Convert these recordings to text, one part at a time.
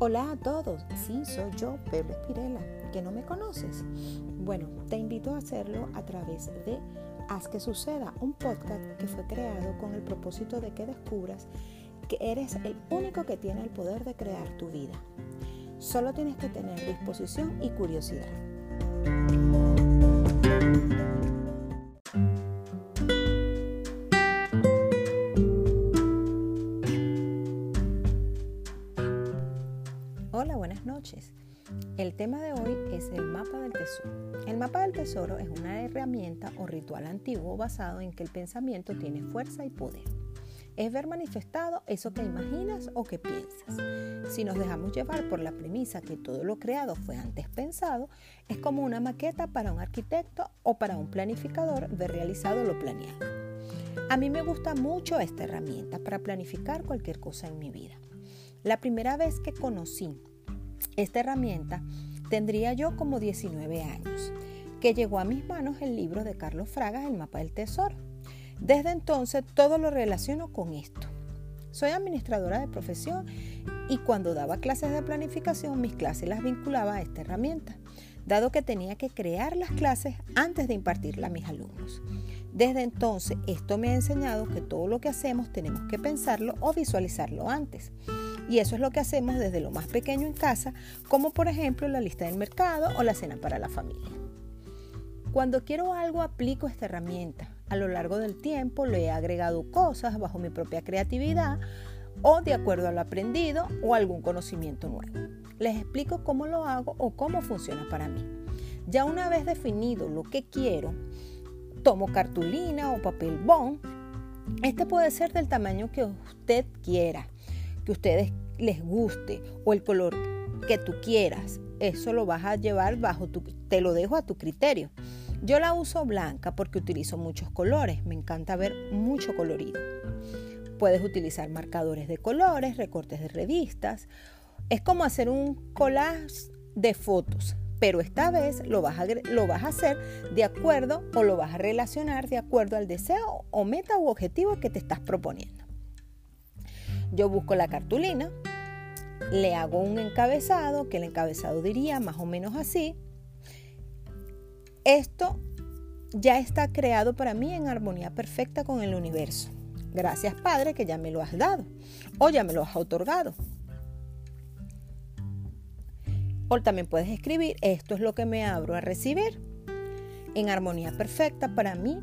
Hola a todos, sí, soy yo, Pedro Espirela, que no me conoces. Bueno, te invito a hacerlo a través de Haz que suceda, un podcast que fue creado con el propósito de que descubras que eres el único que tiene el poder de crear tu vida. Solo tienes que tener disposición y curiosidad. El tema de hoy es el mapa del tesoro. El mapa del tesoro es una herramienta o ritual antiguo basado en que el pensamiento tiene fuerza y poder. Es ver manifestado eso que imaginas o que piensas. Si nos dejamos llevar por la premisa que todo lo creado fue antes pensado, es como una maqueta para un arquitecto o para un planificador ver realizado lo planeado. A mí me gusta mucho esta herramienta para planificar cualquier cosa en mi vida. La primera vez que conocí esta herramienta tendría yo como 19 años, que llegó a mis manos el libro de Carlos Fragas, El mapa del tesoro. Desde entonces todo lo relaciono con esto. Soy administradora de profesión y cuando daba clases de planificación mis clases las vinculaba a esta herramienta, dado que tenía que crear las clases antes de impartirla a mis alumnos. Desde entonces esto me ha enseñado que todo lo que hacemos tenemos que pensarlo o visualizarlo antes. Y eso es lo que hacemos desde lo más pequeño en casa, como por ejemplo la lista del mercado o la cena para la familia. Cuando quiero algo aplico esta herramienta. A lo largo del tiempo le he agregado cosas bajo mi propia creatividad o de acuerdo a lo aprendido o algún conocimiento nuevo. Les explico cómo lo hago o cómo funciona para mí. Ya una vez definido lo que quiero, tomo cartulina o papel bond. Este puede ser del tamaño que usted quiera que ustedes les guste o el color que tú quieras. Eso lo vas a llevar bajo tu, te lo dejo a tu criterio. Yo la uso blanca porque utilizo muchos colores, me encanta ver mucho colorido. Puedes utilizar marcadores de colores, recortes de revistas. Es como hacer un collage de fotos, pero esta vez lo vas, a, lo vas a hacer de acuerdo o lo vas a relacionar de acuerdo al deseo o meta u objetivo que te estás proponiendo. Yo busco la cartulina, le hago un encabezado, que el encabezado diría más o menos así. Esto ya está creado para mí en armonía perfecta con el universo. Gracias Padre que ya me lo has dado o ya me lo has otorgado. O también puedes escribir, esto es lo que me abro a recibir en armonía perfecta para mí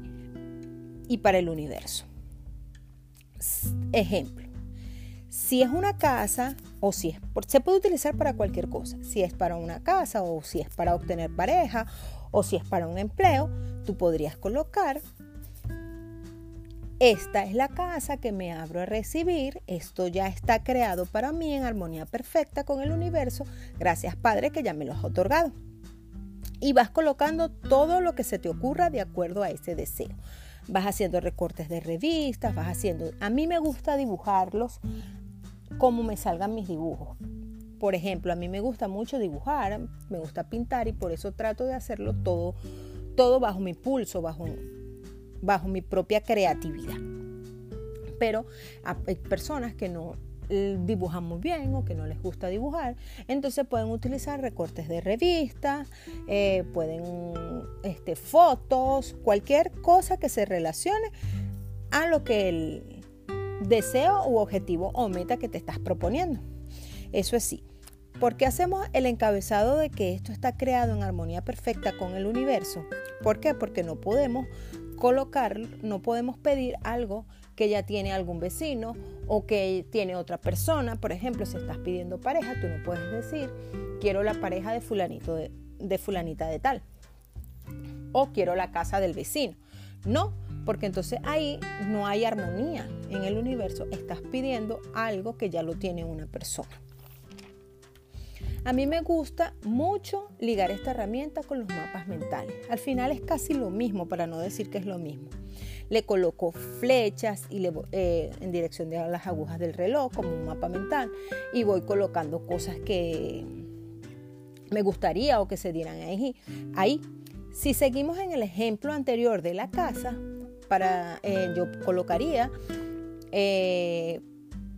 y para el universo. Ejemplo. Si es una casa o si es, se puede utilizar para cualquier cosa. Si es para una casa o si es para obtener pareja o si es para un empleo, tú podrías colocar, esta es la casa que me abro a recibir, esto ya está creado para mí en armonía perfecta con el universo, gracias Padre que ya me lo has otorgado. Y vas colocando todo lo que se te ocurra de acuerdo a ese deseo vas haciendo recortes de revistas, vas haciendo... A mí me gusta dibujarlos cómo me salgan mis dibujos. Por ejemplo, a mí me gusta mucho dibujar, me gusta pintar y por eso trato de hacerlo todo, todo bajo mi pulso, bajo, bajo mi propia creatividad. Pero hay personas que no eh, dibujan muy bien o que no les gusta dibujar, entonces pueden utilizar recortes de revistas, eh, pueden este, fotos, cualquier cosa que se relacione a lo que el, deseo u objetivo o meta que te estás proponiendo. Eso es sí. ¿Por qué hacemos el encabezado de que esto está creado en armonía perfecta con el universo? ¿Por qué? Porque no podemos colocar, no podemos pedir algo que ya tiene algún vecino o que tiene otra persona. Por ejemplo, si estás pidiendo pareja, tú no puedes decir, quiero la pareja de fulanito de, de fulanita de tal. O quiero la casa del vecino. No, porque entonces ahí no hay armonía en el universo, estás pidiendo algo que ya lo tiene una persona. A mí me gusta mucho ligar esta herramienta con los mapas mentales. Al final es casi lo mismo, para no decir que es lo mismo. Le coloco flechas y le, eh, en dirección de las agujas del reloj como un mapa mental y voy colocando cosas que me gustaría o que se dieran ahí. ahí. Si seguimos en el ejemplo anterior de la casa, para, eh, yo colocaría, eh,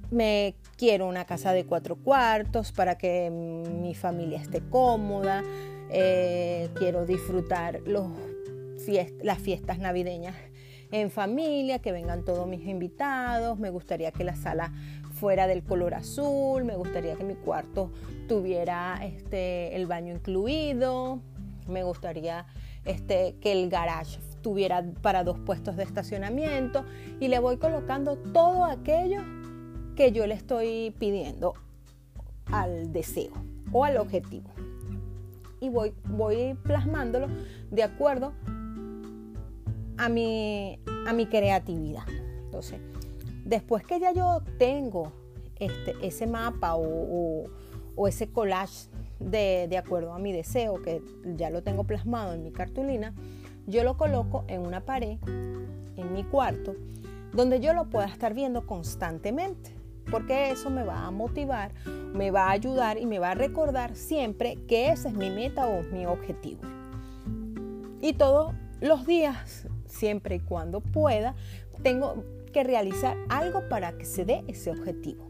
me quiero una casa de cuatro cuartos para que mi familia esté cómoda. Eh, quiero disfrutar los las fiestas navideñas en familia, que vengan todos mis invitados. Me gustaría que la sala fuera del color azul. Me gustaría que mi cuarto tuviera este, el baño incluido. Me gustaría este, que el garage tuviera para dos puestos de estacionamiento. Y le voy colocando todo aquello que yo le estoy pidiendo al deseo o al objetivo. Y voy, voy plasmándolo de acuerdo a mi, a mi creatividad. Entonces, después que ya yo tengo este, ese mapa o, ese collage de, de, acuerdo a mi deseo, que ya lo tengo plasmado en mi cartulina, yo lo coloco en una pared, en mi cuarto, donde yo lo pueda estar viendo constantemente porque eso me va a motivar, me va a ayudar y me va a recordar siempre que ese es mi meta o mi objetivo. Y todos los días, siempre y cuando pueda, tengo que realizar algo para que se dé ese objetivo.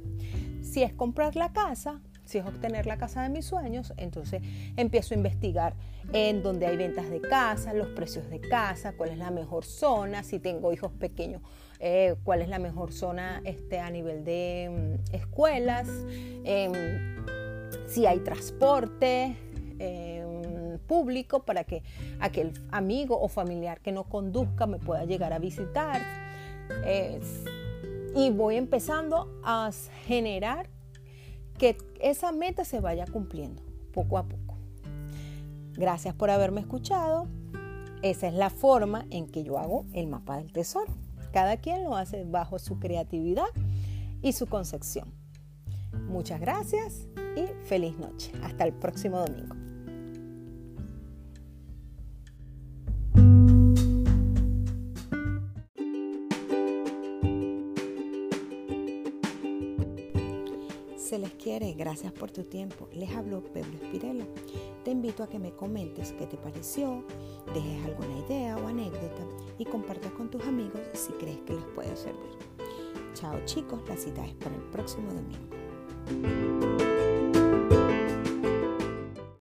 Si es comprar la casa, si es obtener la casa de mis sueños, entonces empiezo a investigar en dónde hay ventas de casa, los precios de casa, cuál es la mejor zona, si tengo hijos pequeños, eh, cuál es la mejor zona este, a nivel de mm, escuelas, em, si hay transporte em, público para que aquel amigo o familiar que no conduzca me pueda llegar a visitar. y voy empezando a generar que esa meta se vaya cumpliendo poco a poco. Gracias por haberme escuchado. Esa es la forma en que yo hago el mapa del tesoro. Cada quien lo hace bajo su creatividad y su concepción. Muchas gracias y feliz noche. Hasta el próximo domingo. Les quiere, gracias por tu tiempo. Les habló Pedro Espirela. Te invito a que me comentes qué te pareció, dejes alguna idea o anécdota y compartas con tus amigos si crees que les puede servir. Chao chicos, la cita es para el próximo domingo.